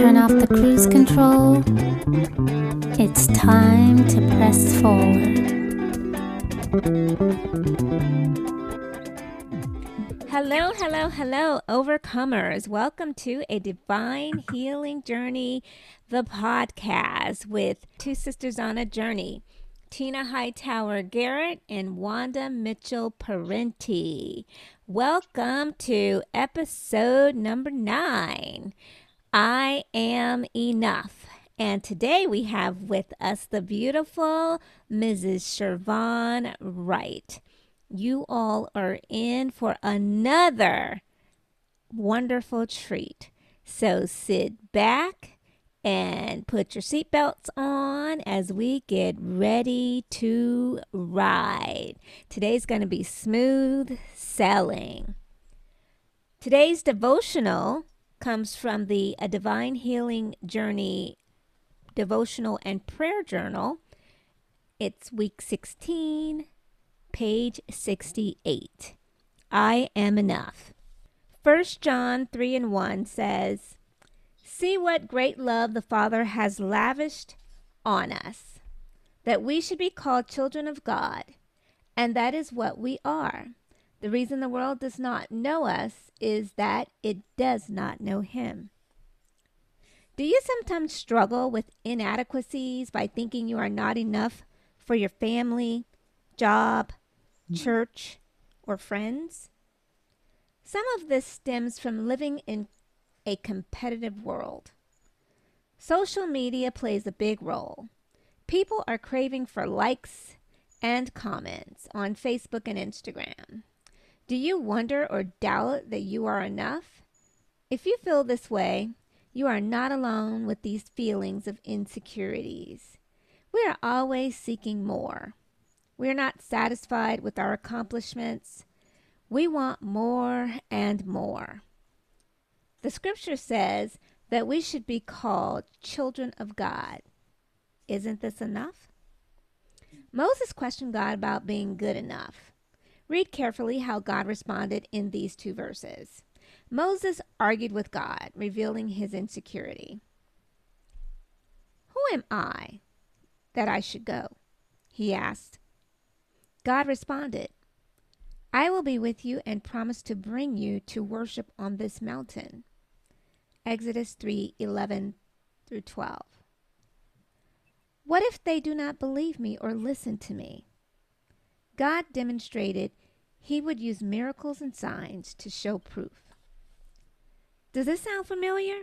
turn off the cruise control. It's time to press forward. Hello, hello, hello, overcomers. Welcome to a divine healing journey, the podcast with two sisters on a journey. Tina Hightower Garrett and Wanda Mitchell Parenti. Welcome to episode number nine. I am enough. And today we have with us the beautiful Mrs. Shurvone Wright. You all are in for another wonderful treat. So sit back and put your seatbelts on as we get ready to ride. Today's going to be smooth sailing. Today's devotional comes from the A Divine Healing Journey devotional and prayer journal. It's week 16, page 68. I am enough. 1 John 3 and 1 says, See what great love the Father has lavished on us, that we should be called children of God, and that is what we are. The reason the world does not know us is that it does not know Him. Do you sometimes struggle with inadequacies by thinking you are not enough for your family, job, mm-hmm. church, or friends? Some of this stems from living in a competitive world. Social media plays a big role. People are craving for likes and comments on Facebook and Instagram. Do you wonder or doubt that you are enough? If you feel this way, you are not alone with these feelings of insecurities. We are always seeking more. We are not satisfied with our accomplishments. We want more and more. The scripture says that we should be called children of God. Isn't this enough? Moses questioned God about being good enough. Read carefully how God responded in these two verses. Moses argued with God, revealing his insecurity. Who am I that I should go? He asked. God responded, I will be with you and promise to bring you to worship on this mountain. Exodus 3 11 through 12. What if they do not believe me or listen to me? God demonstrated he would use miracles and signs to show proof. Does this sound familiar?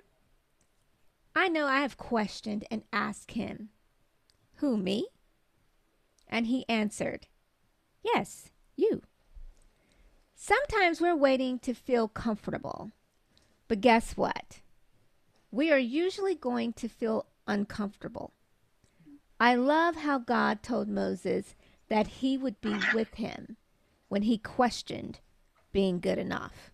I know I have questioned and asked him, Who, me? And he answered, Yes, you. Sometimes we're waiting to feel comfortable. But guess what? we are usually going to feel uncomfortable. I love how God told Moses that he would be with him when he questioned being good enough.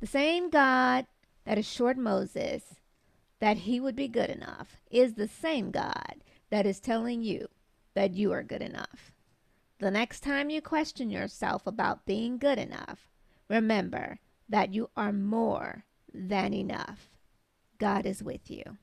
The same God that assured Moses that he would be good enough is the same God that is telling you that you are good enough. The next time you question yourself about being good enough, remember that you are more than enough. God is with you.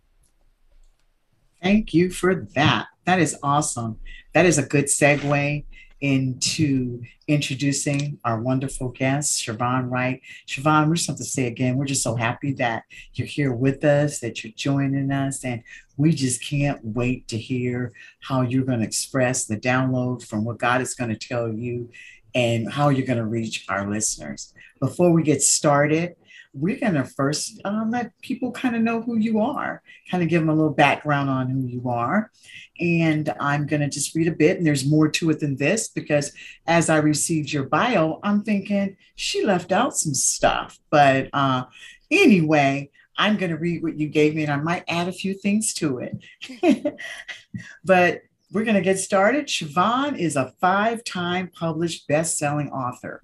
Thank you for that. That is awesome. That is a good segue into introducing our wonderful guest, Shurvone Wright. Shurvone, we just have to say again, we're just so happy that you're here with us, that you're joining us, and we just can't wait to hear how you're going to express the download from what God is going to tell you and how you're going to reach our listeners. Before we get started, we're going to first um, let people kind of know who you are, kind of give them a little background on who you are. And I'm going to just read a bit, and there's more to it than this because as I received your bio, I'm thinking she left out some stuff. But uh, anyway, I'm going to read what you gave me, and I might add a few things to it. but we're going to get started. Shurvone is a five time published best selling author,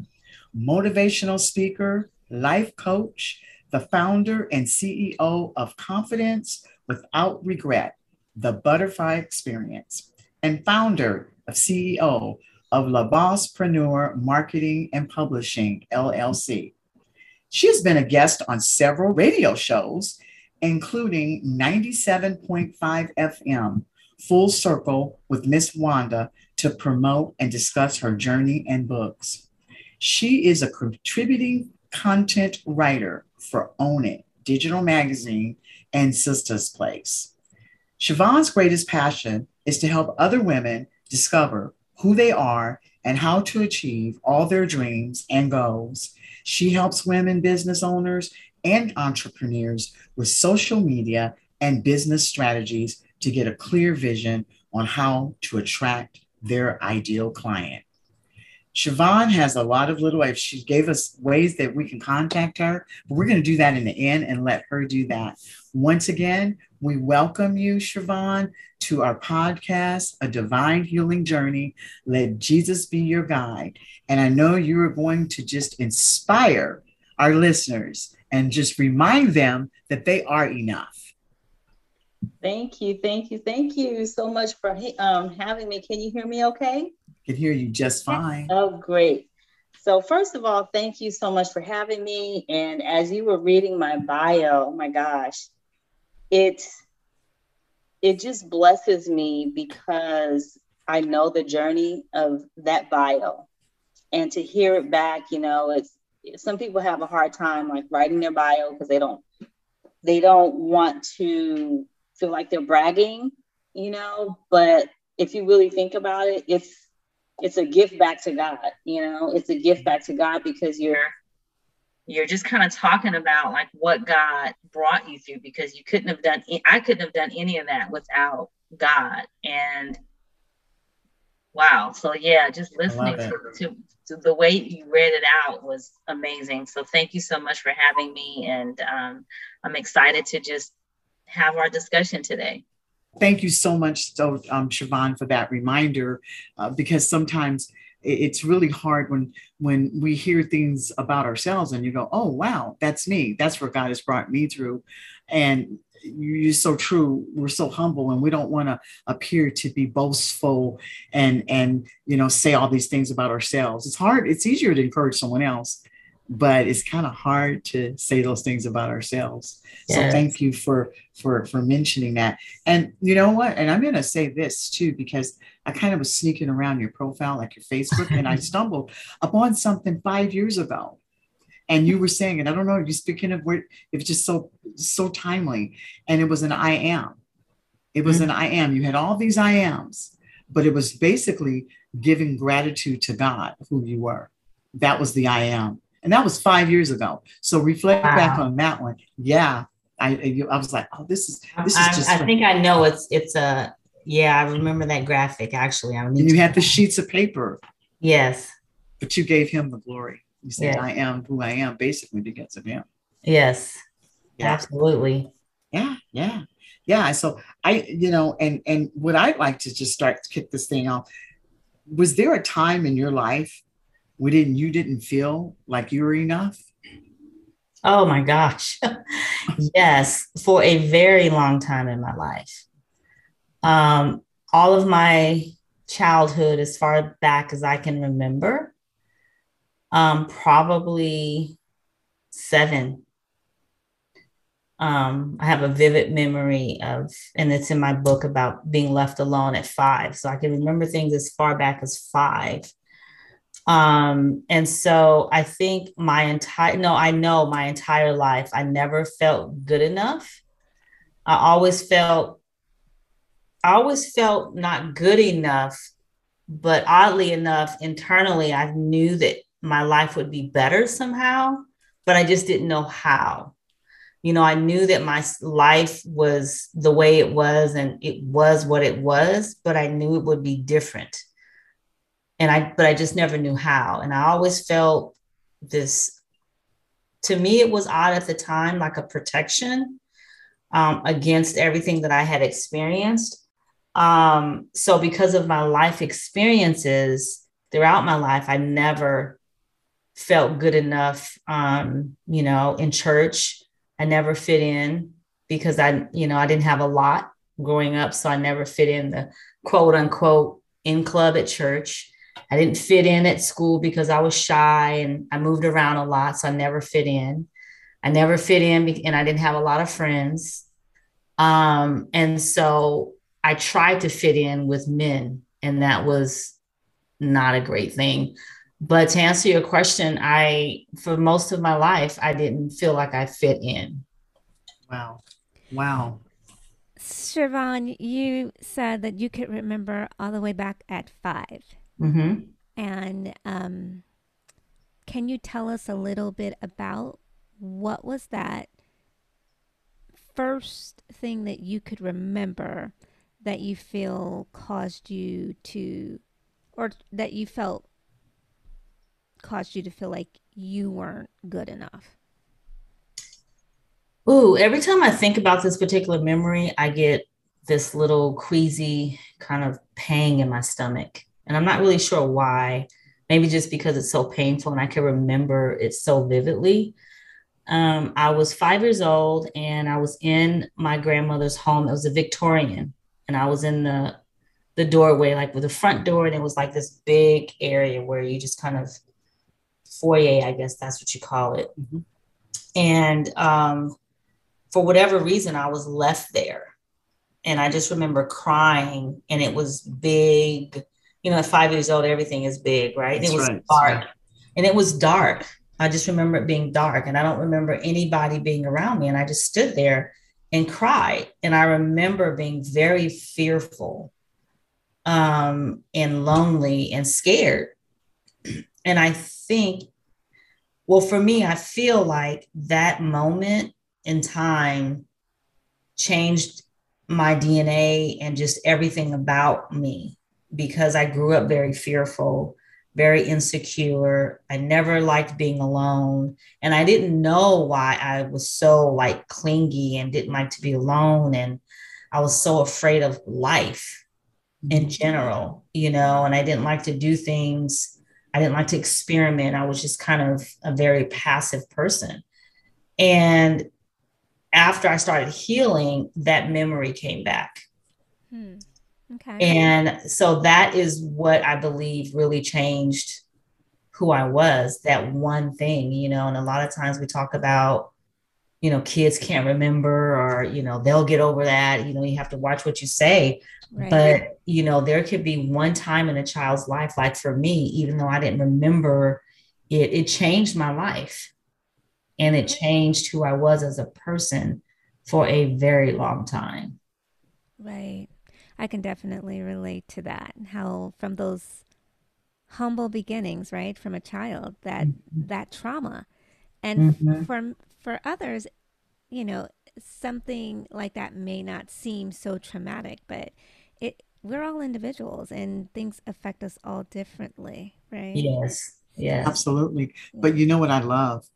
motivational speaker, life coach, the founder and CEO of Confidence Without Regret, the Butterfly Experience, and founder of CEO of La Bosspreneur Marketing and Publishing, LLC. She has been a guest on several radio shows including 97.5 FM, Full Circle with Miss Wanda to promote and discuss her journey and books. She is a contributing content writer for Own It, digital magazine, and Sisters Place. Shurvone's greatest passion is to help other women discover who they are and how to achieve all their dreams and goals. She helps women business owners and entrepreneurs with social media and business strategies to get a clear vision on how to attract their ideal client. Shurvone has a lot of little ways. She gave us ways that we can contact her, but we're going to do that in the end and let her do that. Once again, we welcome you, Shurvone, to our podcast, A Divine Healing Journey. Let Jesus be your guide. And I know you are going to just inspire our listeners and just remind them that they are enough. Thank you, thank you, thank you so much for um, having me. Can you hear me okay? Can hear you just fine. Oh, great. So, first of all, thank you so much for having me. And as you were reading my bio, oh my gosh, it it just blesses me because I know the journey of that bio. And to hear it back, you know, it's some people have a hard time like writing their bio because they don't they don't want to feel like they're bragging, you know, but if you really think about it, it's it's a gift back to God. You know, it's a gift back to God because you're you're just kind of talking about like what God brought you through because you couldn't have done I couldn't have done any of that without God. And wow. So yeah, just listening to, to, to, the way you read it out was amazing. So thank you so much for having me. And um, I'm excited to just have our discussion today. Thank you so much, so um, Shurvone, for that reminder, uh, because sometimes it's really hard when when we hear things about ourselves and you go, "Oh, wow, that's me. That's where God has brought me through," and you're so true. We're so humble, and we don't want to appear to be boastful and and you know say all these things about ourselves. It's hard. It's easier to encourage someone else but it's kind of hard to say those things about ourselves. Yes. So thank you for for for mentioning that. And you know what? And I'm going to say this too because I kind of was sneaking around your profile, like your Facebook, and I stumbled upon something five years ago. And you were saying, and I don't know, you speaking of where it was just so so timely, and it was an I am. It was mm-hmm. an I am. You had all these I ams, but it was basically giving gratitude to God, who you were. That was the I am and that was five years ago. So reflect wow. back on that one. Yeah, I I was like, oh, this is this is I, just. I think I know it's it's a yeah. I remember that graphic actually. I and you had the sheets of paper. Yes. But you gave him the glory. You said, "I am who I am," basically because of him. Yes. Yeah. Absolutely. Yeah. Yeah. Yeah. So I, you know, and and what I'd like to just start to kick this thing off. Was there a time in your life we didn't you didn't feel like you were enough oh my gosh yes for a very long time in my life um, all of my childhood as far back as i can remember um, probably seven um, I have a vivid memory of, and it's in my book about being left alone at five. So I can remember things as far back as five. Um, and so I think my entire, no, I know my entire life, I never felt good enough. I always felt, I always felt not good enough, but oddly enough, internally, I knew that my life would be better somehow, but I just didn't know how. You know, I knew that my life was the way it was and it was what it was, but I knew it would be different and I but I just never knew how. And I always felt this to me it was odd at the time like a protection um, against everything that I had experienced. Um, so because of my life experiences throughout my life, I never felt good enough. Um, you know, in church, I never fit in because I, you know, I didn't have a lot growing up, so I never fit in the quote unquote in club at church. I didn't fit in at school because I was shy and I moved around a lot, so I never fit in. I never fit in and I didn't have a lot of friends. Um, and so I tried to fit in with men, and that was not a great thing. But to answer your question, I, for most of my life, I didn't feel like I fit in. Wow. Wow. Shurvone, you said that you could remember all the way back at 5 mm-hmm. And um, can you tell us a little bit about what was that first thing that you could remember that you feel caused you to, or that you felt caused you to feel like you weren't good enough? Ooh, every time I think about this particular memory, I get this little queasy kind of pang in my stomach. And I'm not really sure why. Maybe just because it's so painful and I can remember it so vividly. Um, I was five years old and I was in my grandmother's home. It was a Victorian, and I was in the the doorway, like with the front door, and it was like this big area where you just kind of foyer, I guess that's what you call it. Mm-hmm. And um, for whatever reason, I was left there. And I just remember crying, and it was big. You know, at five years old, everything is big, right? That's it was right. dark. And it was dark. I just remember it being dark, and I don't remember anybody being around me. And I just stood there and cried. And I remember being very fearful um, and lonely and scared. And I think, well, for me, I feel like that moment in time changed my DNA and just everything about me because I grew up very fearful, very insecure. I never liked being alone. And I didn't know why I was so like clingy and didn't like to be alone. And I was so afraid of life in mm-hmm. general, you know, and I didn't like to do things I didn't like to experiment. I was just kind of a very passive person. And after I started healing, that memory came back. Hmm. Okay. And so that is what I believe really changed who I was, that one thing, you know, and a lot of times we talk about, you know, kids can't remember or, you know, they'll get over that. You know, you have to watch what you say. Right. But, you know, there could be one time in a child's life, like for me, even though I didn't remember it, it changed my life and it changed who I was as a person for a very long time. Right. I can definitely relate to that. How from those humble beginnings, right, from a child, that mm-hmm. that trauma. And mm-hmm. for for others, you know, something like that may not seem so traumatic, but it we're all individuals and things affect us all differently, right? Yes. Yes. Absolutely. Yeah. But you know what I love?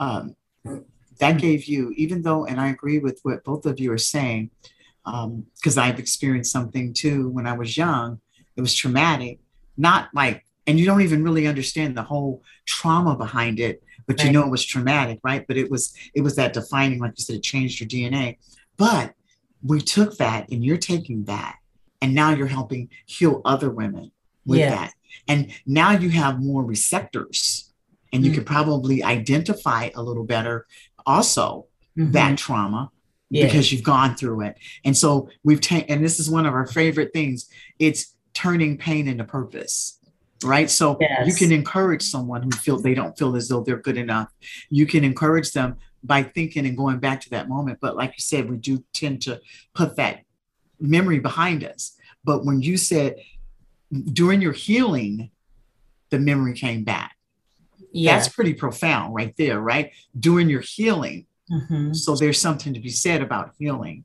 Um, that gave you, even though, and I agree with what both of you are saying, because um, I've experienced something too when I was young. It was traumatic, not like, and you don't even really understand the whole trauma behind it, but right. you know it was traumatic, right? But it was it was that defining, like you said, it changed your DNA. But we took that, and you're taking that, and now you're helping heal other women with yes. that and now you have more receptors and you mm-hmm. can probably identify a little better also mm-hmm. that trauma yes. because you've gone through it and so we've taken and this is one of our favorite things it's turning pain into purpose right so yes. you can encourage someone who feel they don't feel as though they're good enough you can encourage them by thinking and going back to that moment but like you said we do tend to put that memory behind us. But when you said during your healing, the memory came back. Yeah. That's pretty profound right there, right? During your healing. Mm-hmm. So there's something to be said about healing.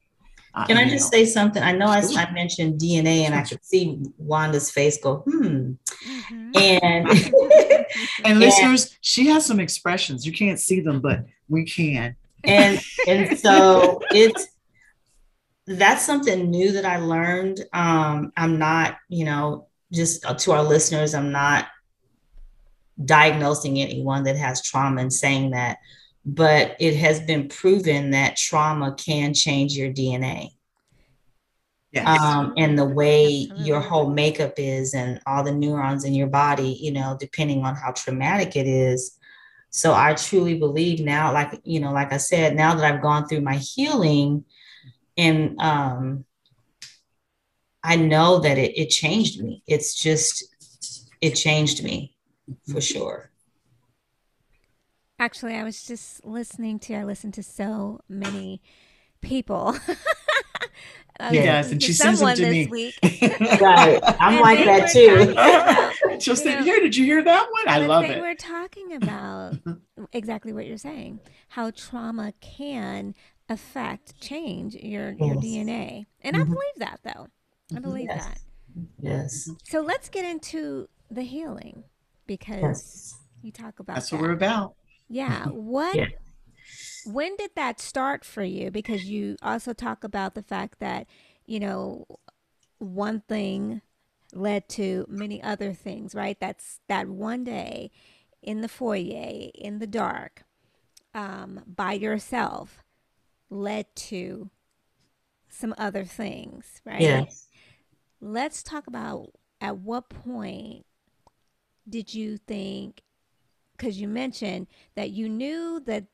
Uh, Can I just know. say something? I know I, I, mentioned DNA and I could see Wanda's face go, hmm. Mm-hmm. And, and, and listeners, she has some expressions. You can't see them, but we can. And and so it's that's something new that I learned. Um, I'm not, you know, just uh, to our listeners, I'm not diagnosing anyone that has trauma and saying that, but it has been proven that trauma can change your DNA. Yes. Um, and the way your whole makeup is and all the neurons in your body, you know, depending on how traumatic it is, So I truly believe now, like, you know, like I said, now that I've gone through my healing and um, I know that it, it changed me. It's just, it changed me for sure. Actually, I was just listening to, I listened to so many people. yes, and she sends them to me. right. I'm and like that too. She'll say, Here, did you hear that one? I love they it. We're talking about exactly what you're saying, how trauma can affect, change your, your. DNA. And mm-hmm. I believe that though. I mm-hmm. believe yes. that. Yes. So let's get into the healing because yes. you talk about that's that. what we're about. Yeah. What yeah. when did that start for you? Because you also talk about the fact that, you know, one thing led to many other things, right? That's that one day in the foyer, in the dark, um, by yourself, led to some other things, right? Yes. Let's talk about at what point did you think because you mentioned that you knew that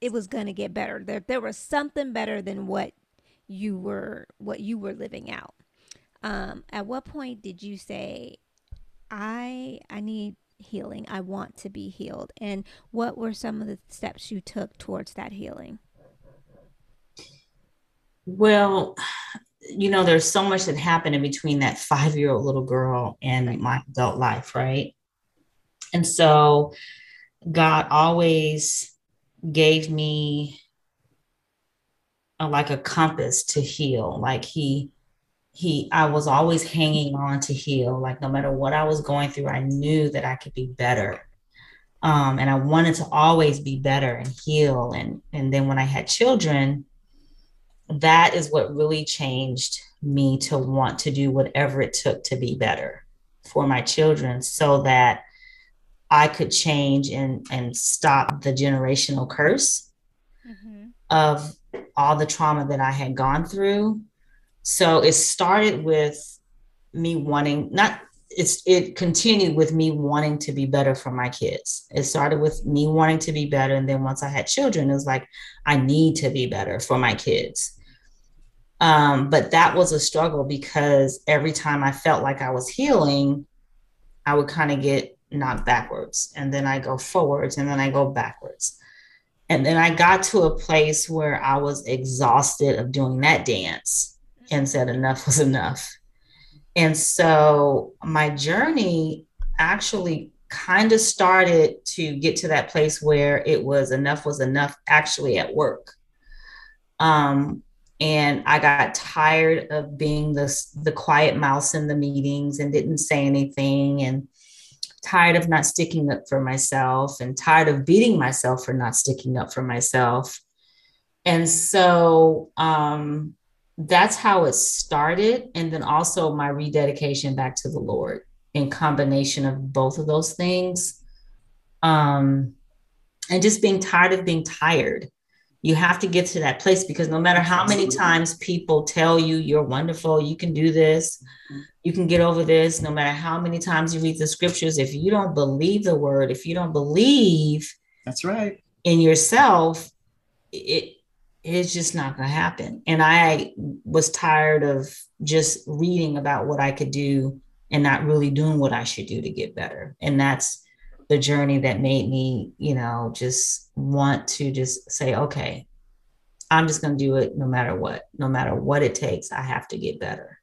it was going to get better. That there was something better than what you were what you were living out. Um, at what point did you say i i need healing. I want to be healed and what were some of the steps you took towards that healing? Well you know there's so much that happened in between that five year old little girl and right. my adult life right and so God always gave me a, like a compass to heal. Like he, he, I was always hanging on to heal. Like no matter what I was going through, I knew that I could be better. Um, and I wanted to always be better and heal. And and then when I had children, that is what really changed me to want to do whatever it took to be better for my children, so that I could change and and stop the generational curse mm-hmm. of all the trauma that I had gone through. So it started with me wanting not it's it continued with me wanting to be better for my kids. It started with me wanting to be better and then once I had children it was like I need to be better for my kids. Um, but that was a struggle because every time I felt like I was healing, I would kind of get not backwards. And then I go forwards and then I go backwards. And then I got to a place where I was exhausted of doing that dance and said enough was enough. And so my journey actually kind of started to get to that place where it was enough was enough actually at work. Um, and I got tired of being the the quiet mouse in the meetings and didn't say anything and tired of not sticking up for myself and tired of beating myself for not sticking up for myself. And so um, that's how it started. And then also my rededication back to the Lord in combination of both of those things. Um, and just being tired of being tired you have to get to that place because no matter how many times people tell you you're wonderful, you can do this, you can get over this, no matter how many times you read the scriptures, if you don't believe the word, if you don't believe that's right in yourself, it it's just not going to happen. And I was tired of just reading about what I could do and not really doing what I should do to get better. And that's the journey that made me, you know, just want to just say, okay, I'm just going to do it no matter what, no matter what it takes. I have to get better.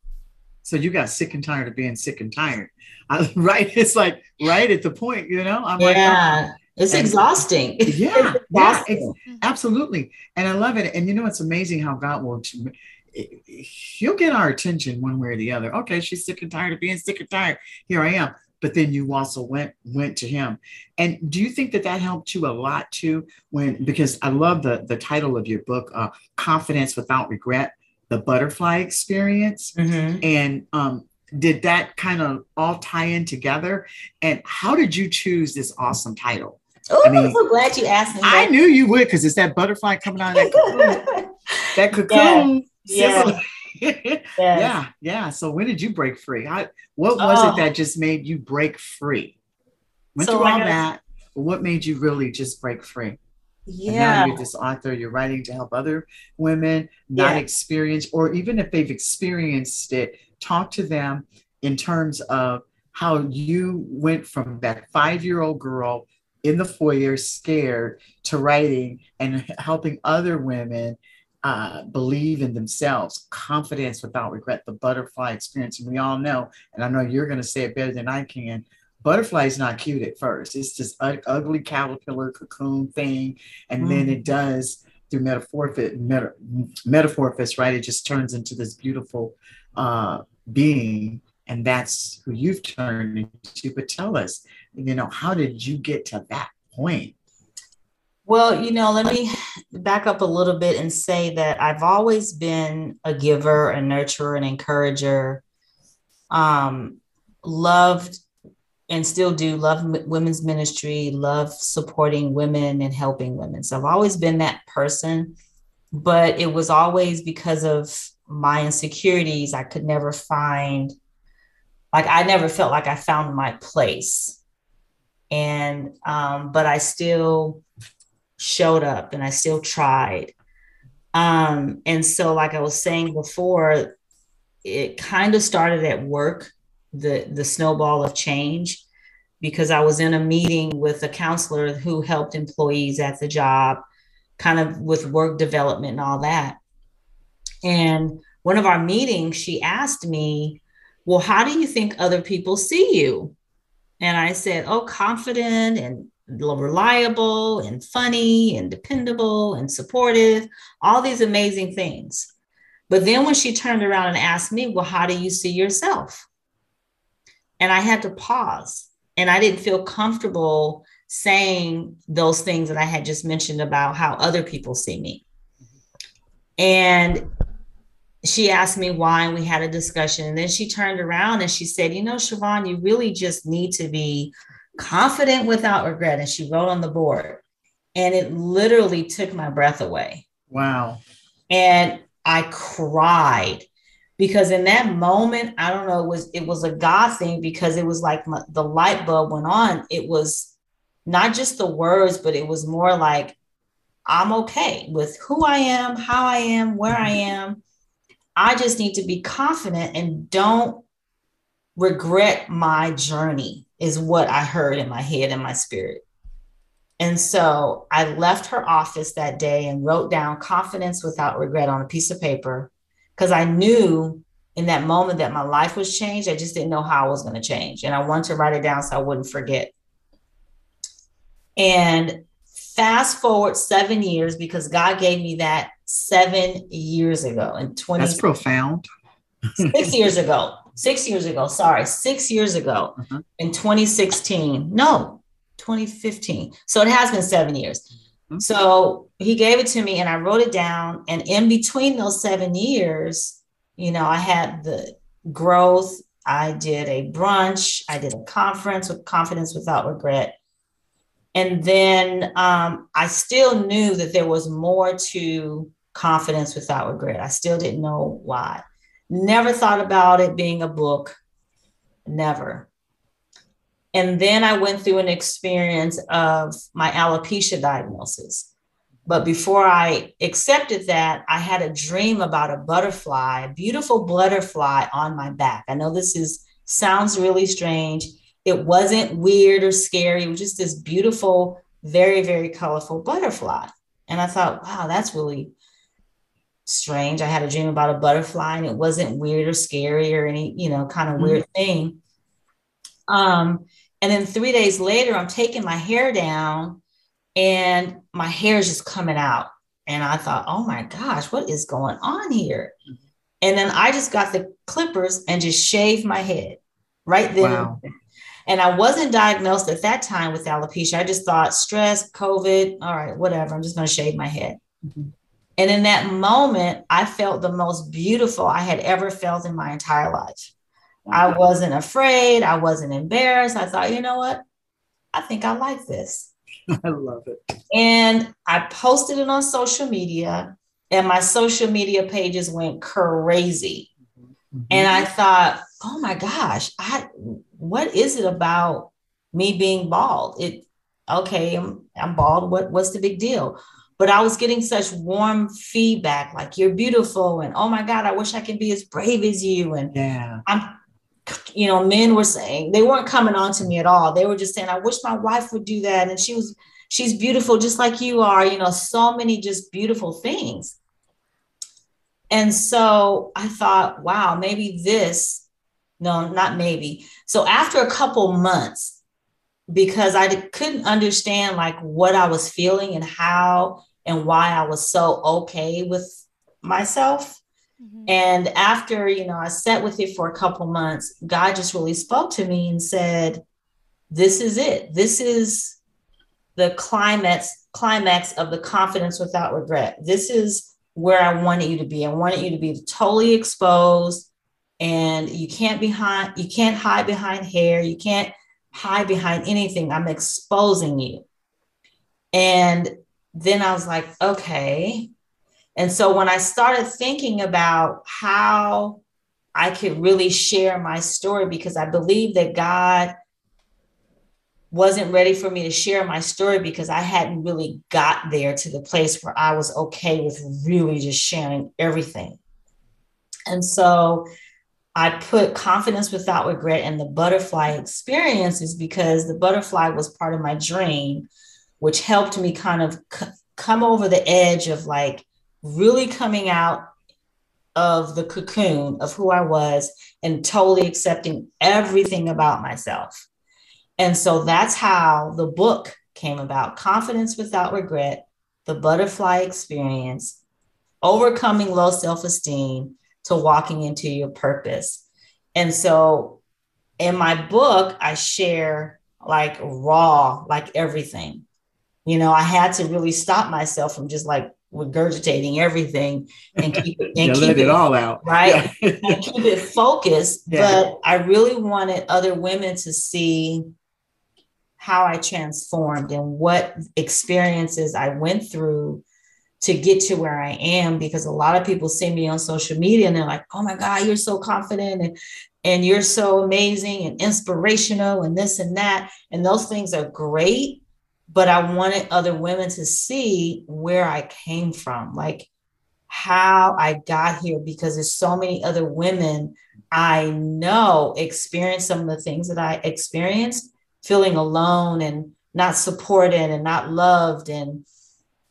So you got sick and tired of being sick and tired, I, right? It's like right at the point, you know. I'm yeah, like, oh. it's and, exhausting. Yeah, it's exhausting. yeah, absolutely. And I love it. And you know, it's amazing how God will. He'll get our attention one way or the other. Okay, she's sick and tired of being sick and tired. Here I am but then you also went went to him and do you think that that helped you a lot too when because i love the the title of your book uh, confidence without regret the butterfly experience mm-hmm. and um, did that kind of all tie in together and how did you choose this awesome title Oh, I mean, I'm so glad you asked me. That. I knew you would because it's that butterfly coming out of that cocoon. that cocoon. Yeah. yeah. Yeah, yeah. So when did you break free? How, what was oh. it that just made you break free? Went so through all that. what made you really just break free? Yeah. You're this author, you're writing to help other women not Yeah. experience, or even if they've experienced it, talk to them in terms of how you went from that five year old girl in the foyer, scared, to writing and helping other women uh, believe in themselves, confidence without regret, the butterfly experience. And we all know, and I know you're going to say it better than I can. Butterfly is not cute at first. It's this ugly caterpillar cocoon thing, and then it does through metaphorphis, meta, metaphorphis, right? It just turns into this beautiful uh, being, and that's who you've turned into. But tell us, you know, how did you get to that point? Well, you know, let me back up a little bit and say that I've always been a giver, a nurturer, an encourager. Um, loved and still do love women's ministry, love supporting women and helping women. So I've always been that person, but it was always because of my insecurities. I could never find, like, I never felt like I found my place. And, um, but I still showed up and I still tried. Um, and so, like I was saying before, it kind of started at work, the the snowball of change, because I was in a meeting with a counselor who helped employees at the job, kind of with work development and all that. And one of our meetings, she asked me, Well, how do you think other people see you? And I said, Oh, confident and reliable and funny and dependable and supportive, all these amazing things. But then when she turned around and asked me, Well, how do you see yourself? And I had to pause and I didn't feel comfortable saying those things that I had just mentioned about how other people see me. And she asked me why, and we had a discussion. And then she turned around and she said, You know, Shurvone, you really just need to be confident without regret. And she wrote on the board. And it literally took my breath away. Wow. And I cried because in that moment, I don't know, it was it was a God thing because it was like my, the light bulb went on. It was not just the words, but it was more like I'm okay with who I am, how I am, where I mm-hmm. am. I just need to be confident and don't regret my journey, is what I heard in my head and my spirit. And so I left her office that day and wrote down confidence without regret on a piece of paper because I knew in that moment that my life was changed. I just didn't know how I was going to change. And I wanted to write it down so I wouldn't forget. And fast forward seven years because God gave me that seven years ago in 20 That's profound. six years ago. Six years ago, sorry, six years ago Mhm. in 2016. No, 2015. So it has been seven years. Mhm. So he gave it to me and I wrote it down. And in between those seven years, you know, I had the growth. I did a brunch, I did a conference with confidence without regret. And then um, I still knew that there was more to confidence without regret. I still didn't know why. Never thought about it being a book. Never. And then I went through an experience of my alopecia diagnosis. But before I accepted that, I had a dream about a butterfly, a beautiful butterfly on my back. I know this is sounds really strange. It wasn't weird or scary. It was just this beautiful, very, very colorful butterfly. And I thought, wow, that's really strange. I had a dream about a butterfly and it wasn't weird or scary or any, you know, kind of Mhm. weird thing. Um, and then three days later, I'm taking my hair down and my hair is just coming out. And I thought, oh my gosh, what is going on here? And then I just got the clippers and just shaved my head right then. Wow. And I wasn't diagnosed at that time with alopecia. I just thought stress, COVID, all right, whatever. I'm just going to shave my head. Mhm. And in that moment, I felt the most beautiful I had ever felt in my entire life. I wasn't afraid. I wasn't embarrassed. I thought, you know what? I think I like this. I love it. And I posted it on social media, and my social media pages went crazy. Mm-hmm. And I thought, oh my gosh, I what is it about me being bald? It okay, I'm, I'm bald. What, what's the big deal? But I was getting such warm feedback, like you're beautiful, and oh my God, I wish I could be as brave as you. And Yeah. I'm, you know, men were saying they weren't coming on to me at all. They were just saying, I wish my wife would do that. And she was, she's beautiful just like you are, you know, so many just beautiful things. And so I thought, wow, maybe this, no, not maybe. So after a couple months, because I couldn't understand like what I was feeling and how and why I was so okay with myself. Mm-hmm. And after, you know, I sat with it for a couple months, God just really spoke to me and said, This is it. This is the climax, climax of the confidence without regret. This is where I wanted you to be. I wanted you to be totally exposed and you can't behind you can't hide behind hair. You can't hide behind anything. I'm exposing you. And then I was like, okay. And so when I started thinking about how I could really share my story, because I believe that God wasn't ready for me to share my story because I hadn't really got there to the place where I was okay with really just sharing everything. And so I put confidence without regret and the butterfly experiences because the butterfly was part of my dream, which helped me kind of c- come over the edge of like really coming out of the cocoon of who I was and totally accepting everything about myself. And so that's how the book came about Confidence Without Regret, the butterfly experience, overcoming low self esteem to walking into your purpose. And so in my book, I share like raw, like everything. You know, I had to really stop myself from just like regurgitating everything and keep it and keep it, all out. Right. and keep it focused. Yeah. But I really wanted other women to see how I transformed and what experiences I went through to get to where I am because a lot of people see me on social media and they're like, "Oh my god, you're so confident and and you're so amazing and inspirational and this and that." And those things are great, but I wanted other women to see where I came from, like how I got here because there's so many other women I know experience some of the things that I experienced, feeling alone and not supported and not loved and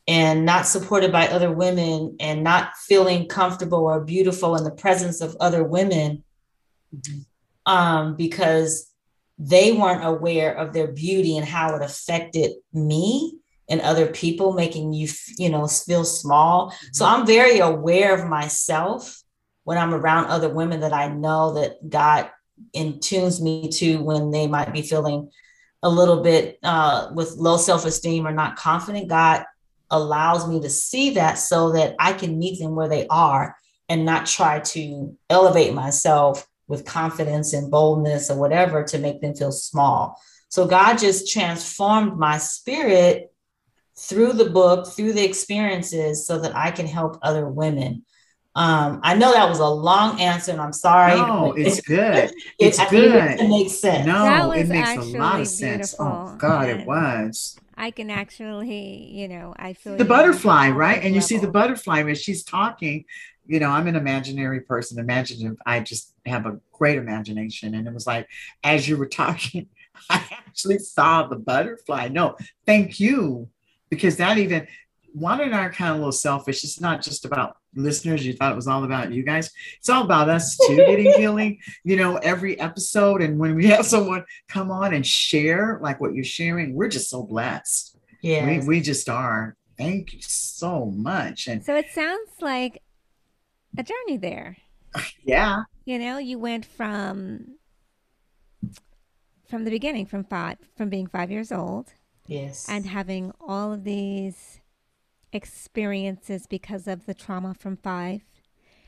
and not supported by other women and not feeling comfortable or beautiful in the presence of other women mm-hmm. um, because they weren't aware of their beauty and how it affected me and other people making you you know feel small. So i'm very aware of myself when i'm around other women that i know that god intunes me to when they might be feeling a little bit uh, with low self-esteem or not confident. God allows me to see that so that I can meet them where they are and not try to elevate myself with confidence and boldness or whatever to make them feel small. So God just transformed my spirit through the book, through the experiences, so that I can help other women. Um, I know that was a long answer, and I'm sorry. No, it's good. It's it, good. It makes sense. No, it makes a lot of sense. Oh God, it was. I can actually, you know, I feel the butterfly, right? And level. you see the butterfly when she's talking. You know, I'm an imaginary person. Imaginative. I just have a great imagination, and it was like as you were talking, I actually saw the butterfly. No, thank you, because that even Wanda and I are kind of a little selfish. It's not just about listeners. You thought it was all about you guys. It's all about us too, getting healing, you know, every episode. And when we have someone come on and share like what you're sharing, we're just so blessed. Yeah. We, we just are. Thank you so much. And so it sounds like a journey there. Yeah. You know, you went from from the beginning, from five from being five years old. Yes. And having all of these experiences because of the trauma from five.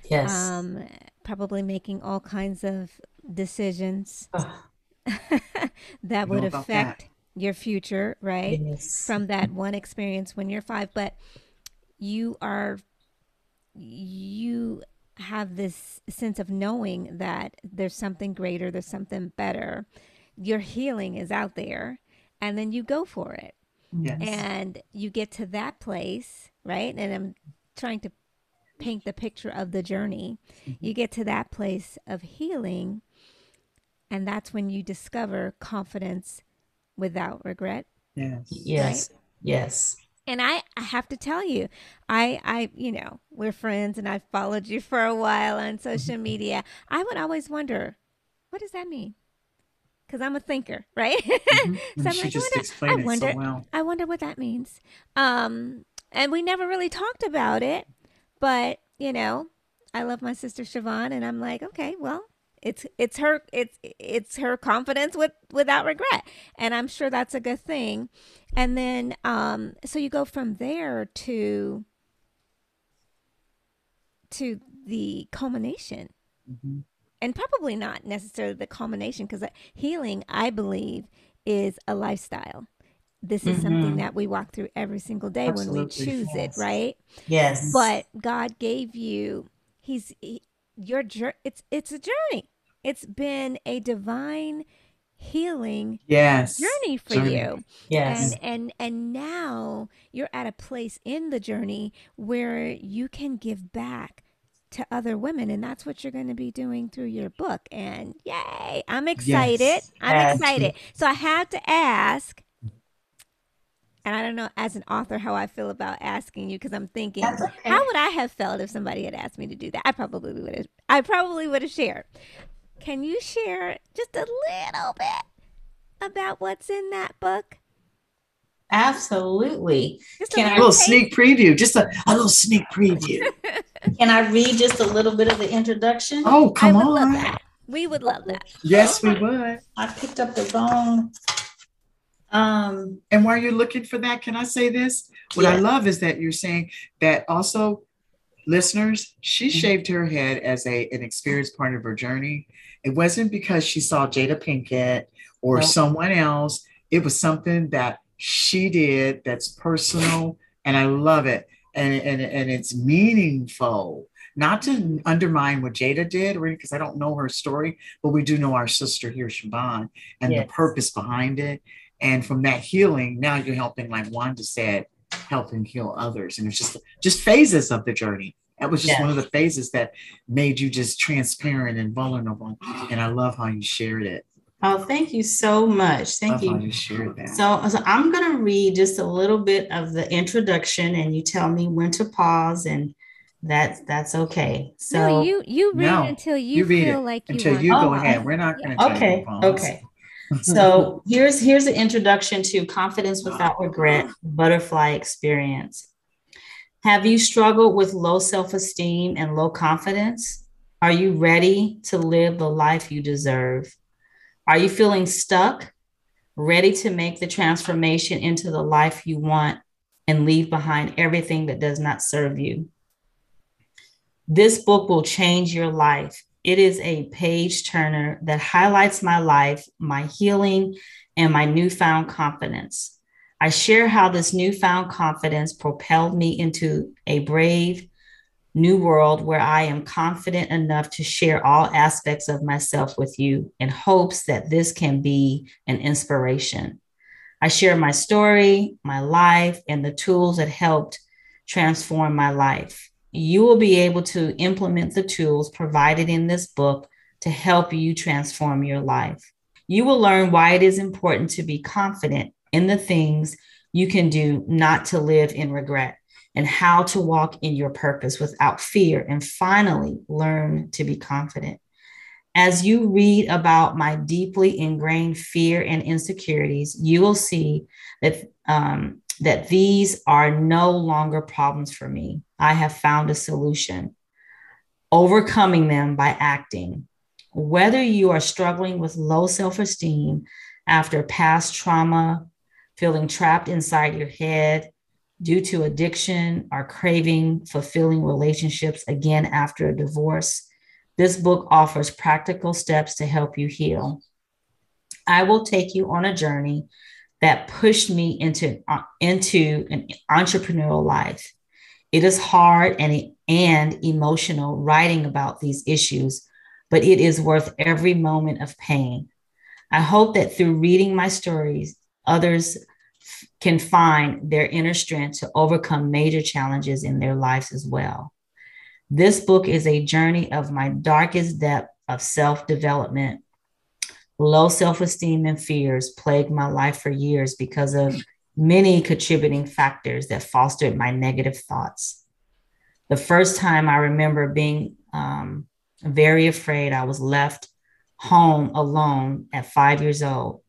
Yes. Um, probably making all kinds of decisions that would affect that. your future, right? Yes. From that one experience when you're five. But you are, you have this sense of knowing that there's something greater, there's something better. Your healing is out there and then you go for it. Yes. And you get to that place, right? And I'm trying to paint the picture of the journey. Mm-hmm. You get to that place of healing, and that's when you discover confidence without regret. yes. Yes. Yes. And I, I have to tell you, I, I, you know, we're friends and I've followed you for a while on social media. I would always wonder, what does that mean? Because I'm a thinker, right? Mhm. So I'm she like, I just wonder- explained it wonder- so well. I wonder what that means. Um, and we never really talked about it, but you know, I love my sister Shurvone, and I'm like, okay, well, it's it's her it's it's her confidence with without regret, and I'm sure that's a good thing. And then, um, so you go from there to to the culmination Mhm. and probably not necessarily the culmination because healing i believe is a lifestyle this is something Mhm. that we walk through every single day when we choose yes. it right Yes. but god gave you he's he, your journey it's it's a journey it's been a divine healing Yes. journey for Journey. you yes. and and and now you're at a place in the journey where you can give back to other women and that's what you're going to be doing through your book and yay i'm excited Yes. i'm excited so i have to ask and i don't know as an author how i feel about asking you because i'm thinking okay. how would i have felt if somebody had asked me to do that i probably would have i probably would have shared can you share just a little bit about what's in that book Absolutely. Just Can A I- little taste. sneak preview, just a, a little sneak preview. Can I read just a little bit of the introduction? Oh, I come would love on. that. We would love that. Yes, we would. I picked up the wrong. Um, And while you're looking for that, can I say this? What I love is that you're saying that also, listeners, she Mhm. shaved her head as a an experienced part of her journey. It wasn't because she saw Jada Pinkett or someone else. It was something that she did that's personal, and I love it. And and, and it's meaningful. Not to undermine what Jada did, because I don't know her story, but we do know our sister here, Shurvone, and Yes. the purpose behind it. And from that healing, now you're helping, like Wanda said, helping heal others. And it's just just phases of the journey. That was just one of the phases that made you just transparent and vulnerable. And I love how you shared it. oh, thank you so much. Thank love you. how you shared that. So, so I'm going to read just a little bit of the introduction, and you tell me when to pause, and that's that's okay. So, no, you you read No, until you, you read feel it like you Until want. you Oh, go I- ahead. We're not going to okay, okay. So here's here's the introduction to confidence without regret, butterfly experience. Have you struggled with low self-esteem and low confidence? Are you ready to live the life you deserve? Are you feeling stuck, ready to make the transformation into the life you want and leave behind everything that does not serve you? This book will change your life. It is a page turner that highlights my life, my healing, and my newfound confidence. I share how this newfound confidence propelled me into a brave new world where I am confident enough to share all aspects of myself with you in hopes that this can be an inspiration. I share my story, my life, and the tools that helped transform my life. You will be able to implement the tools provided in this book to help you transform your life. You will learn why it is important to be confident in the things you can do not to live in regret and how to walk in your purpose without fear. And finally, learn to be confident. As you read about my deeply ingrained fear and insecurities, you will see that, um, that these are no longer problems for me. I have found a solution, overcoming them by acting. Whether you are struggling with low self esteem after past trauma, feeling trapped inside your head due to addiction, or craving fulfilling relationships again after a divorce, this book offers practical steps to help you heal. I will take you on a journey that pushed me into, uh, into an entrepreneurial life. It is hard and, and emotional writing about these issues, but it is worth every moment of pain. I hope that through reading my stories, others can find their inner strength to overcome major challenges in their lives as well. This book is a journey of my darkest depth of self development. Low self esteem and fears plagued my life for years because of many contributing factors that fostered my negative thoughts. The first time I remember being um, very afraid, I was left home alone at five years old.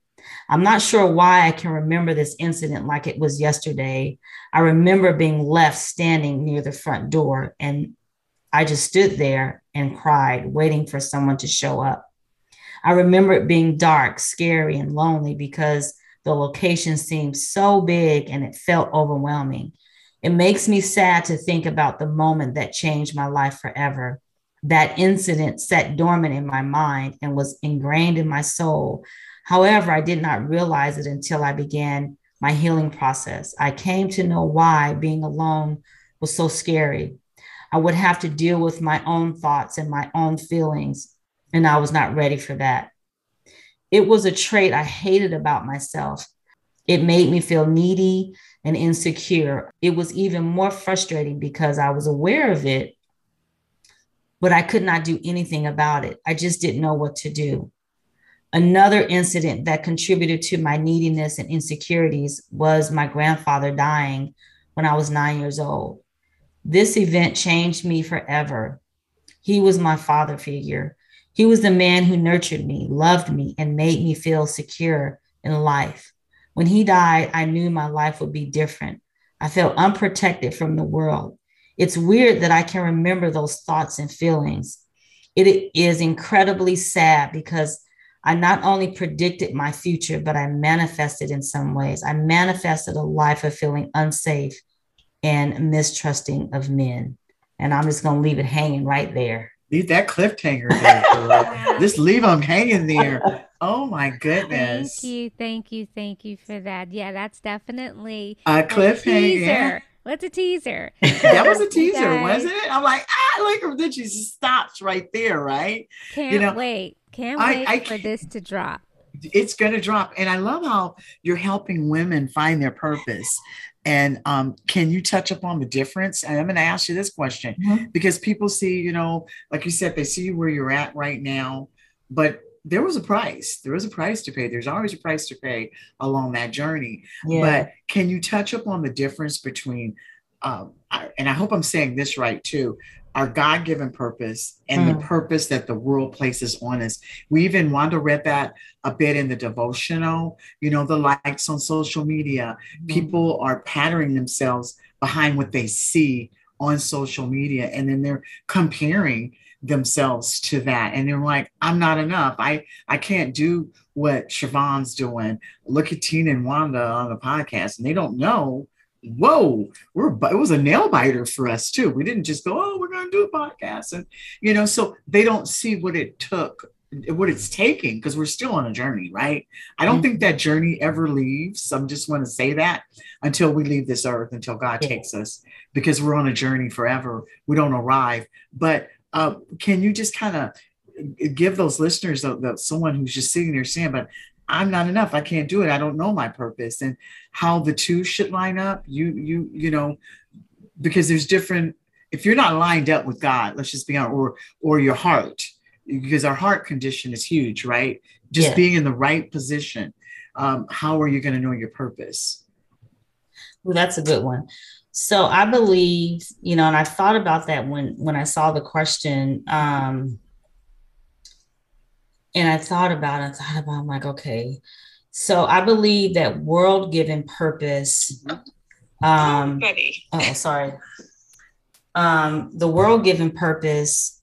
I'm not sure why I can remember this incident like it was yesterday. I remember being left standing near the front door and I just stood there and cried, waiting for someone to show up. I remember it being dark, scary, and lonely because the location seemed so big and it felt overwhelming. It makes me sad to think about the moment that changed my life forever. That incident sat dormant in my mind and was ingrained in my soul. However, I did not realize it until I began my healing process. I came to know why being alone was so scary. I would have to deal with my own thoughts and my own feelings, and I was not ready for that. It was a trait I hated about myself. It made me feel needy and insecure. It was even more frustrating because I was aware of it, but I could not do anything about it. I just didn't know what to do. Another incident that contributed to my neediness and insecurities was my grandfather dying when I was nine years old. This event changed me forever. He was my father figure. He was the man who nurtured me, loved me, and made me feel secure in life. When he died, I knew my life would be different. I felt unprotected from the world. It's weird that I can remember those thoughts and feelings. It is incredibly sad because I not only predicted my future, but I manifested in some ways. I manifested a life of feeling unsafe and mistrusting of men. And I'm just going to leave it hanging right there. Leave that cliffhanger there. just leave them hanging there. Oh my goodness. Thank you, thank you, thank you for that. Yeah, that's definitely a cliffhanger. What's a teaser? that was a teaser, wasn't it? I'm like, ah, like then she stops right there, right? Can't you know, wait. Can't I, wait I, for this to drop. It's going to drop, and I love how you're helping women find their purpose. And um, can you touch upon the difference? And I'm going to ask you this question mm-hmm. because people see, you know, like you said, they see where you're at right now, but there was a price. There was a price to pay. There's always a price to pay along that journey. Yeah. But can you touch upon the difference between, um, and I hope I'm saying this right too, our God given purpose and mm. the purpose that the world places on us. We even, Wanda read that a bit in the devotional, you know, the likes on social media. Mm. People are patterning themselves behind what they see on social media and then they're comparing themselves to that and they're like i'm not enough i i can't do what Shurvone's doing look at tina and wanda on the podcast and they don't know whoa, we're it was a nail biter for us too. We didn't just go, oh, we're going to do a podcast, and you know, so they don't see what it took, what it's taking, because we're still on a journey, right? I don't mm-hmm. think that journey ever leaves. I'm just want to say that until we leave this earth, until God yeah. takes us, because we're on a journey forever. We don't arrive, but uh, can you just kind of give those listeners the, someone who's just sitting there saying, but I'm not enough. I can't do it. I don't know my purpose and how the two should line up. You, you, you know, because there's different. If you're not lined up with God, let's just be honest, or or your heart, because our heart condition is huge, right? Just yeah. being in the right position. Um, how are you going to know your purpose? Well, that's a good one. So I believe, you know, and I thought about that when when I saw the question. Um, and I thought about it, I thought about, I'm like, okay. So I believe that world given purpose. Um, oh, sorry. Um, the world given purpose,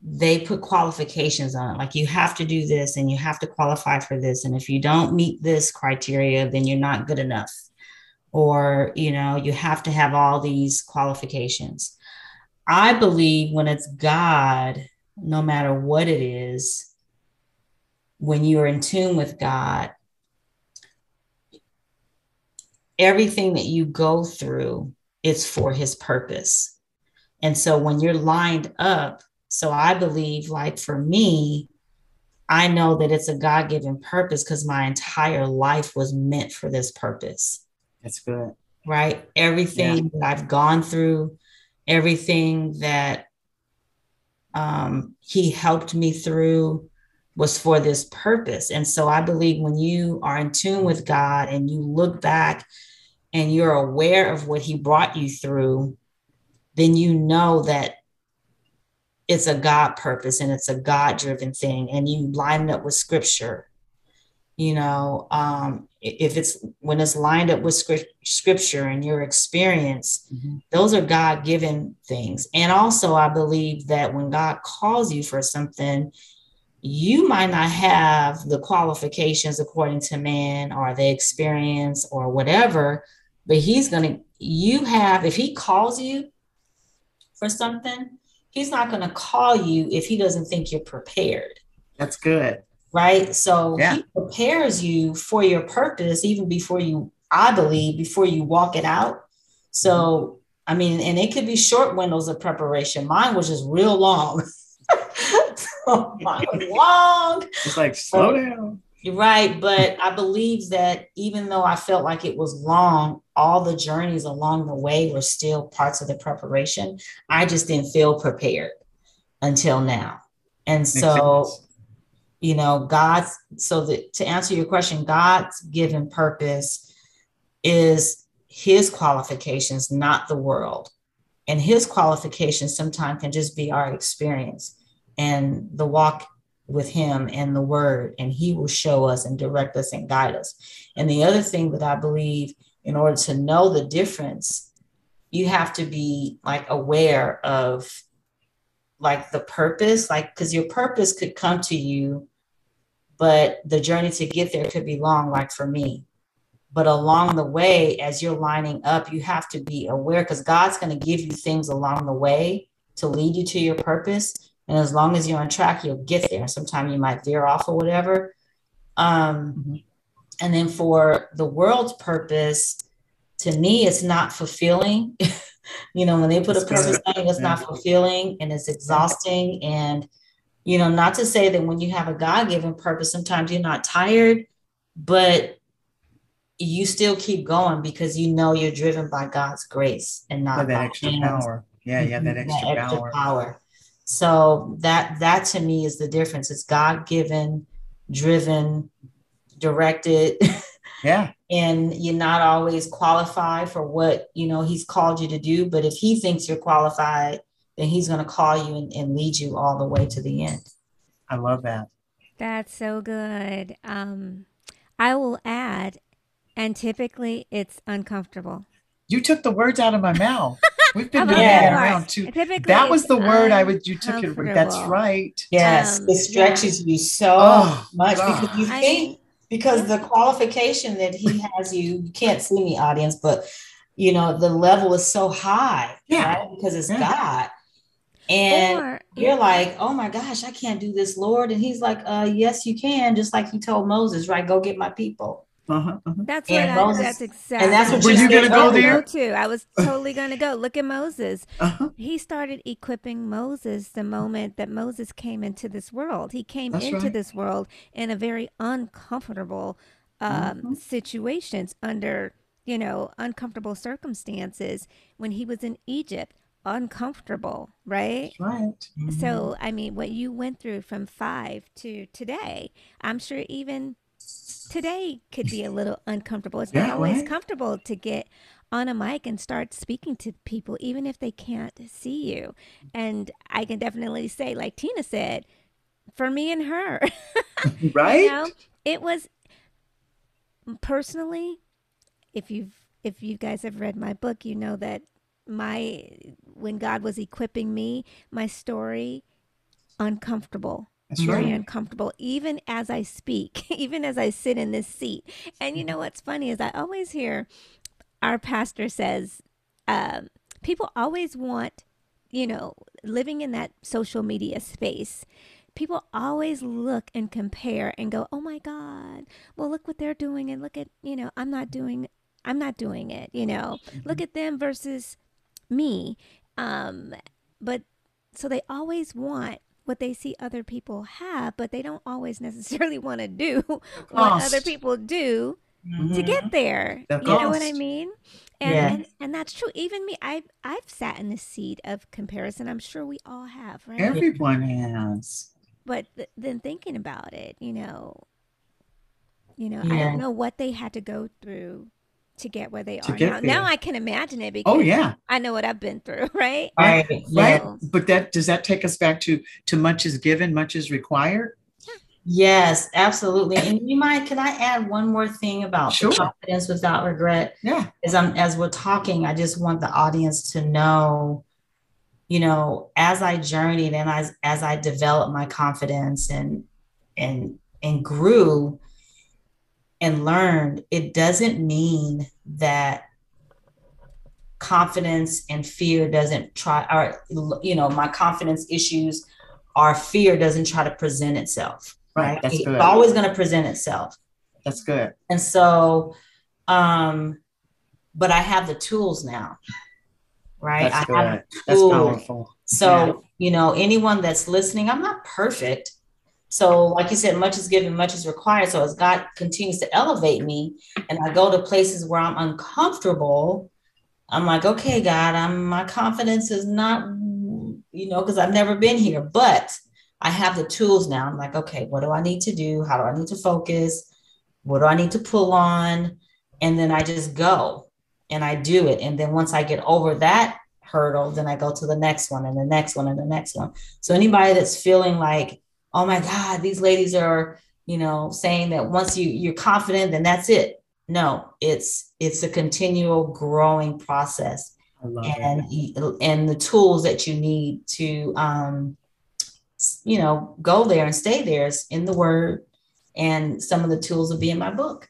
they put qualifications on it. Like you have to do this and you have to qualify for this. And if you don't meet this criteria, then you're not good enough. Or, you know, you have to have all these qualifications. I believe when it's God no matter what it is, when you're in tune with God, everything that you go through is for his purpose. And so when you're lined up, so I believe, like for me, I know that it's a God given purpose because my entire life was meant for this purpose. That's good. Right. Everything yeah. that I've gone through, everything that um, He helped me through was for this purpose. And so I believe when you are in tune with God and you look back and you're aware of what He brought you through, then you know that it's a God purpose and it's a God driven thing, and you line up with scripture. You know, um, if it's when it's lined up with scripture and your experience, mm-hmm. those are God given things. And also, I believe that when God calls you for something, you might not have the qualifications according to man or the experience or whatever, but He's going to, you have, if He calls you for something, he's not going to call you if he doesn't think you're prepared. That's good. Right. So yeah. he prepares you for your purpose even before you, I believe, before you walk it out. So, I mean, and it could be short windows of preparation. Mine was just real long. mine was long. It's like, slow down. You're Right. But I believe that even though I felt like it was long, all the journeys along the way were still parts of the preparation. I just didn't feel prepared until now. And so, you know, God's so that to answer your question, God's given purpose is his qualifications, not the world. And his qualifications sometimes can just be our experience and the walk with him and the word, and he will show us and direct us and guide us. And the other thing that I believe in order to know the difference, you have to be like aware of like the purpose, like because your purpose could come to you, but the journey to get there could be long, like for me. But along the way, as you're lining up, you have to be aware because God's going to give you things along the way to lead you to your purpose. And as long as you're on track, you'll get there. Sometimes you might veer off or whatever. Um, mm-hmm. And then for the world's purpose, to me, it's not fulfilling. you know, when they put a purpose on it, it's not fulfilling and it's exhausting. And, you know, not to say that when you have a God given purpose, sometimes you're not tired, but you still keep going because you know you're driven by God's grace and not by that extra hands. power. Yeah, yeah, that extra, that extra power. power. So that that to me is the difference. It's God given, driven, directed. Yeah. and you're not always qualified for what you know he's called you to do. But if he thinks you're qualified, then he's going to call you and, and lead you all the way to the end. I love that. That's so good. Um, I will add, and typically it's uncomfortable. You took the words out of my mouth. We've been doing that around too. That was the word I would. You took it. That's right. Yes, um, it stretches yeah. you so oh, much God. because you think because the qualification that he has you, you can't see me, audience, but you know the level is so high, yeah, right? Because it's yeah. God. And or, you're like, oh my gosh, I can't do this, Lord. And he's like, uh, yes, you can, just like he told Moses, right? Go get my people. Uh-huh, uh-huh. That's what I, that's exactly. And that's what were you gonna go there too? I was totally gonna go. Look at Moses. Uh-huh. He started equipping Moses the moment that Moses came into this world. He came that's into right. this world in a very uncomfortable um, mm-hmm. situations under you know uncomfortable circumstances when he was in Egypt uncomfortable, right? Right. Mm-hmm. So, I mean, what you went through from five to today, I'm sure even today could be a little uncomfortable. It's yeah, not always right? comfortable to get on a mic and start speaking to people, even if they can't see you. And I can definitely say, like Tina said, for me and her, right? You know, it was personally, if you've if you guys have read my book, you know that my when God was equipping me, my story uncomfortable that's very right. uncomfortable, even as I speak, even as I sit in this seat. And you know what's funny is I always hear our pastor says, um, people always want, you know, living in that social media space. People always look and compare and go, "Oh my God! Well, look what they're doing, and look at you know, I'm not doing, I'm not doing it. You know, mm-hmm. look at them versus me." Um, but so they always want what they see other people have, but they don't always necessarily want to do what other people do to Mhm. get there. The you know what I mean? And, Yeah. and and that's true. Even me, I've I've sat in the seat of comparison. I'm sure we all have, right? Everyone has. but th- then thinking about it, you know, you know, I don't know what they had to go through to get where they To are get now. Now. I can imagine it oh, because Oh yeah. I know what I've been through, right? Right. Right. Yeah. But that does that take us back to to much is given, much is required? Yes, absolutely. And you might, can I add one more thing about Sure. confidence without regret? Yeah. As I'm as we're talking, I just want the audience to know, you know, as I journeyed and as as I developed my confidence and and and grew and learned, it doesn't mean that confidence and fear doesn't try or you know, my confidence issues or fear doesn't try to present itself. Right. Right. That's It's good. always going to present itself. That's good. And so, um, but I have the tools now, right? That's I have good. That's powerful. So, you know, anyone that's listening, I'm not perfect. So, like you said, much is given, much is required. So, as God continues to elevate me and I go to places where I'm uncomfortable, I'm like, okay, God, I'm my confidence is not, you know, because I've never been here, but I have the tools now. I'm like, okay, what do I need to do? How do I need to focus? What do I need to pull on? And then I just go and I do it. And then once I get over that hurdle, then I go to the next one and the next one and the next one. So anybody that's feeling like, oh my God, these ladies are, you know, saying that once you you're confident, then that's it. No, it's it's a continual growing process and it. and the tools that you need to um you know go there and stay there is in the word and some of the tools will be in my book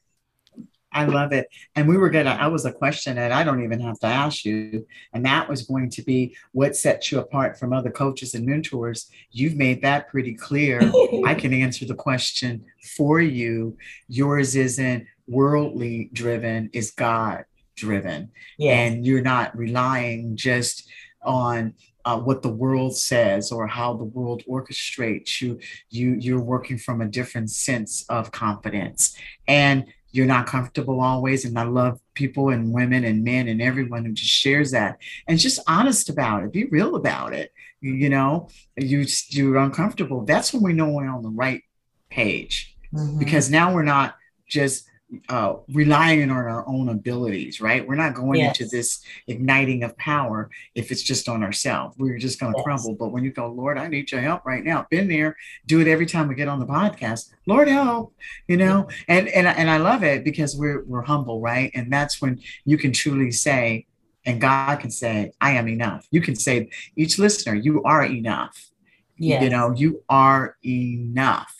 I love it. And we were gonna, I was a question that I don't even have to ask you. And that was going to be what sets you apart from other coaches and mentors. You've made that pretty clear. I can answer the question for you. Yours isn't worldly driven, is God driven. yeah And you're not relying just on uh, what the world says or how the world orchestrates you. You you're working from a different sense of confidence. And you're not comfortable always. And I love people and women and men and everyone who just shares that and just honest about it. Be real about it. You, know, you you're uncomfortable. That's when we know we're on the right page Mhm. because now we're not just uh, relying on our own abilities, right? We're not going Yes. into this igniting of power if it's just on ourselves. We're just going to Yes. crumble. But when you go, Lord, I need your help right now. Been there. Do it every time we get on the podcast. Lord, help. You know, and and and I love it because we're we're humble, right? And that's when you can truly say, and God can say, I am enough. You can say, each listener, you are enough yes. you know you are enough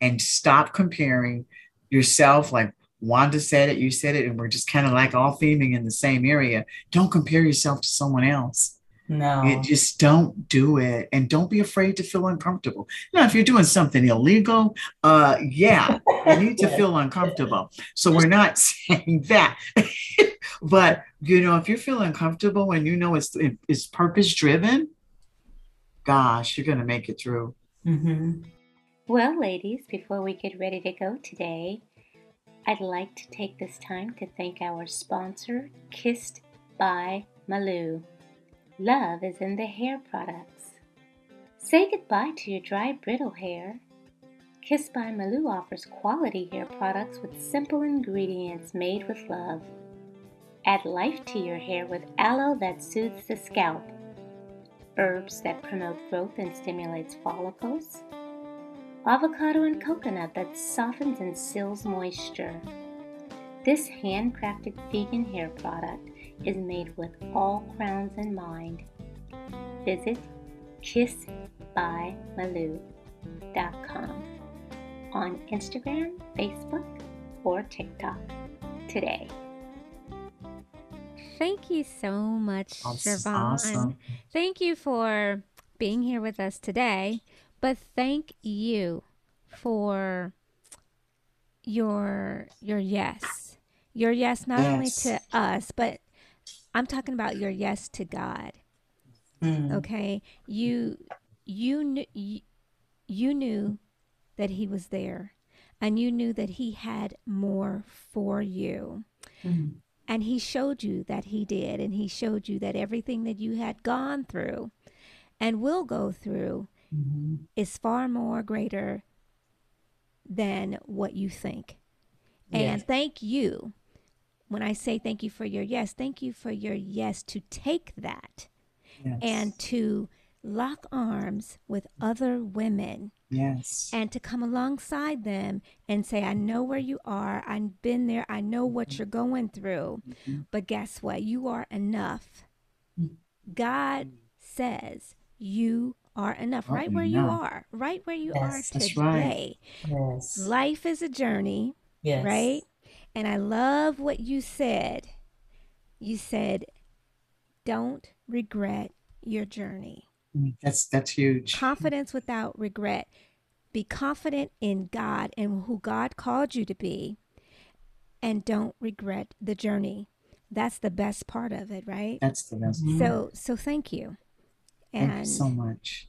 and stop comparing yourself like wanda said it you said it and we're just kind of like all theming in the same area. Don't compare yourself to someone else. No. You just don't do it and don't be afraid to feel uncomfortable. Now if you're doing something illegal uh yeah you need to feel uncomfortable. So we're not saying that. But you know if you're feeling uncomfortable and you know it's it's purpose driven gosh you're going to make it through. Mhm. Well, ladies, before we get ready to go today, I'd like to take this time to thank our sponsor, Kissed by Malou. Love is in the hair products. Say goodbye to your dry, brittle hair. Kissed by Malou offers quality hair products with simple ingredients made with love. Add life to your hair with aloe that soothes the scalp, herbs that promote growth and stimulates follicles, avocado and coconut that softens and seals moisture. This handcrafted vegan hair product is made with all crowns in mind. Visit kissbymalou.com on Instagram, Facebook, or TikTok today. Thank you so much, That's Shurvone. awesome. Thank you for being here with us today, but thank you for your your yes. Your yes not only to us, but I'm talking about your yes to God. Mm. Okay? You you knew you, you knew that He was there and you knew that He had more for you. Mhm. And He showed you that He did. And He showed you that everything that you had gone through and will go through Mhm. is far more greater than what you think. And thank you. When I say thank you for your yes, thank you for your yes to take that Yes. and to lock arms with other women yes. and to come alongside them and say, I know where you are. I've been there. I know what you're going through. Mhm. But guess what? You are enough. Mm. God says you are enough right where you are, right where you Yes, are today. right. Yes. Life is a journey, Yes. right? And I love what you said. You said, don't regret your journey. Mm, That's that's huge. confidence without regret. Be confident in God and who God called you to be, and don't regret the journey. That's the best part of it, right? That's the best. So, so thank you, Thank and you so much.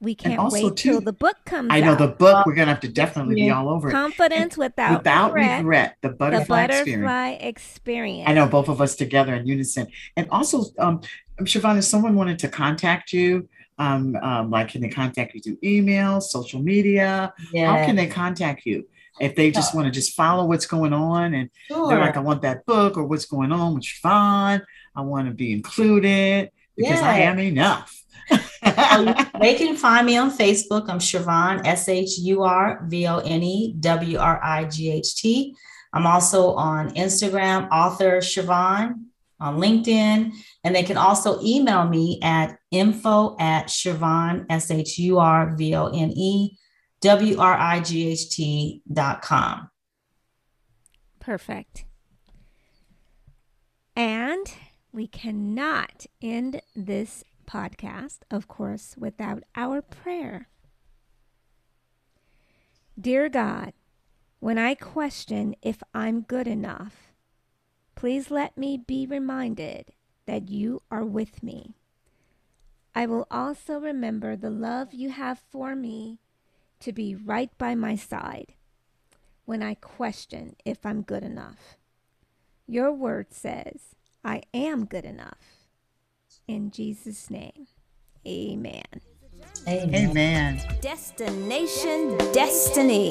we can't also, wait till too, the book comes I know out. the book. We're gonna have to definitely be all over it. confidence without, Without regret, regret, the the butterfly, experience. experience. I know both of us together in unison. And also, um, Shurvone, if someone wanted to contact you, um, um, like can they contact you through email, social media? How can they contact you? If they just want to just follow what's going on and they're like, I want that book or what's going on with Shurvone, I want to be included because I am enough. Oh, you- they can find me on Facebook. I'm Shurvone, S H U R V O N E W R I G H T. I'm also on Instagram, author Shurvone, on LinkedIn. And they can also email me at info at Shurvone, S H U R V O N E W R I G H T dot com. Perfect. And we cannot end this podcast, of course, without our prayer. Dear God, when I question if I'm good enough, please let me be reminded that you are with me. I will also remember the love you have for me to be right by my side when I question if I'm good enough. Your word says, I am good enough. In Jesus' name, amen. Amen. Amen. Destination Destiny.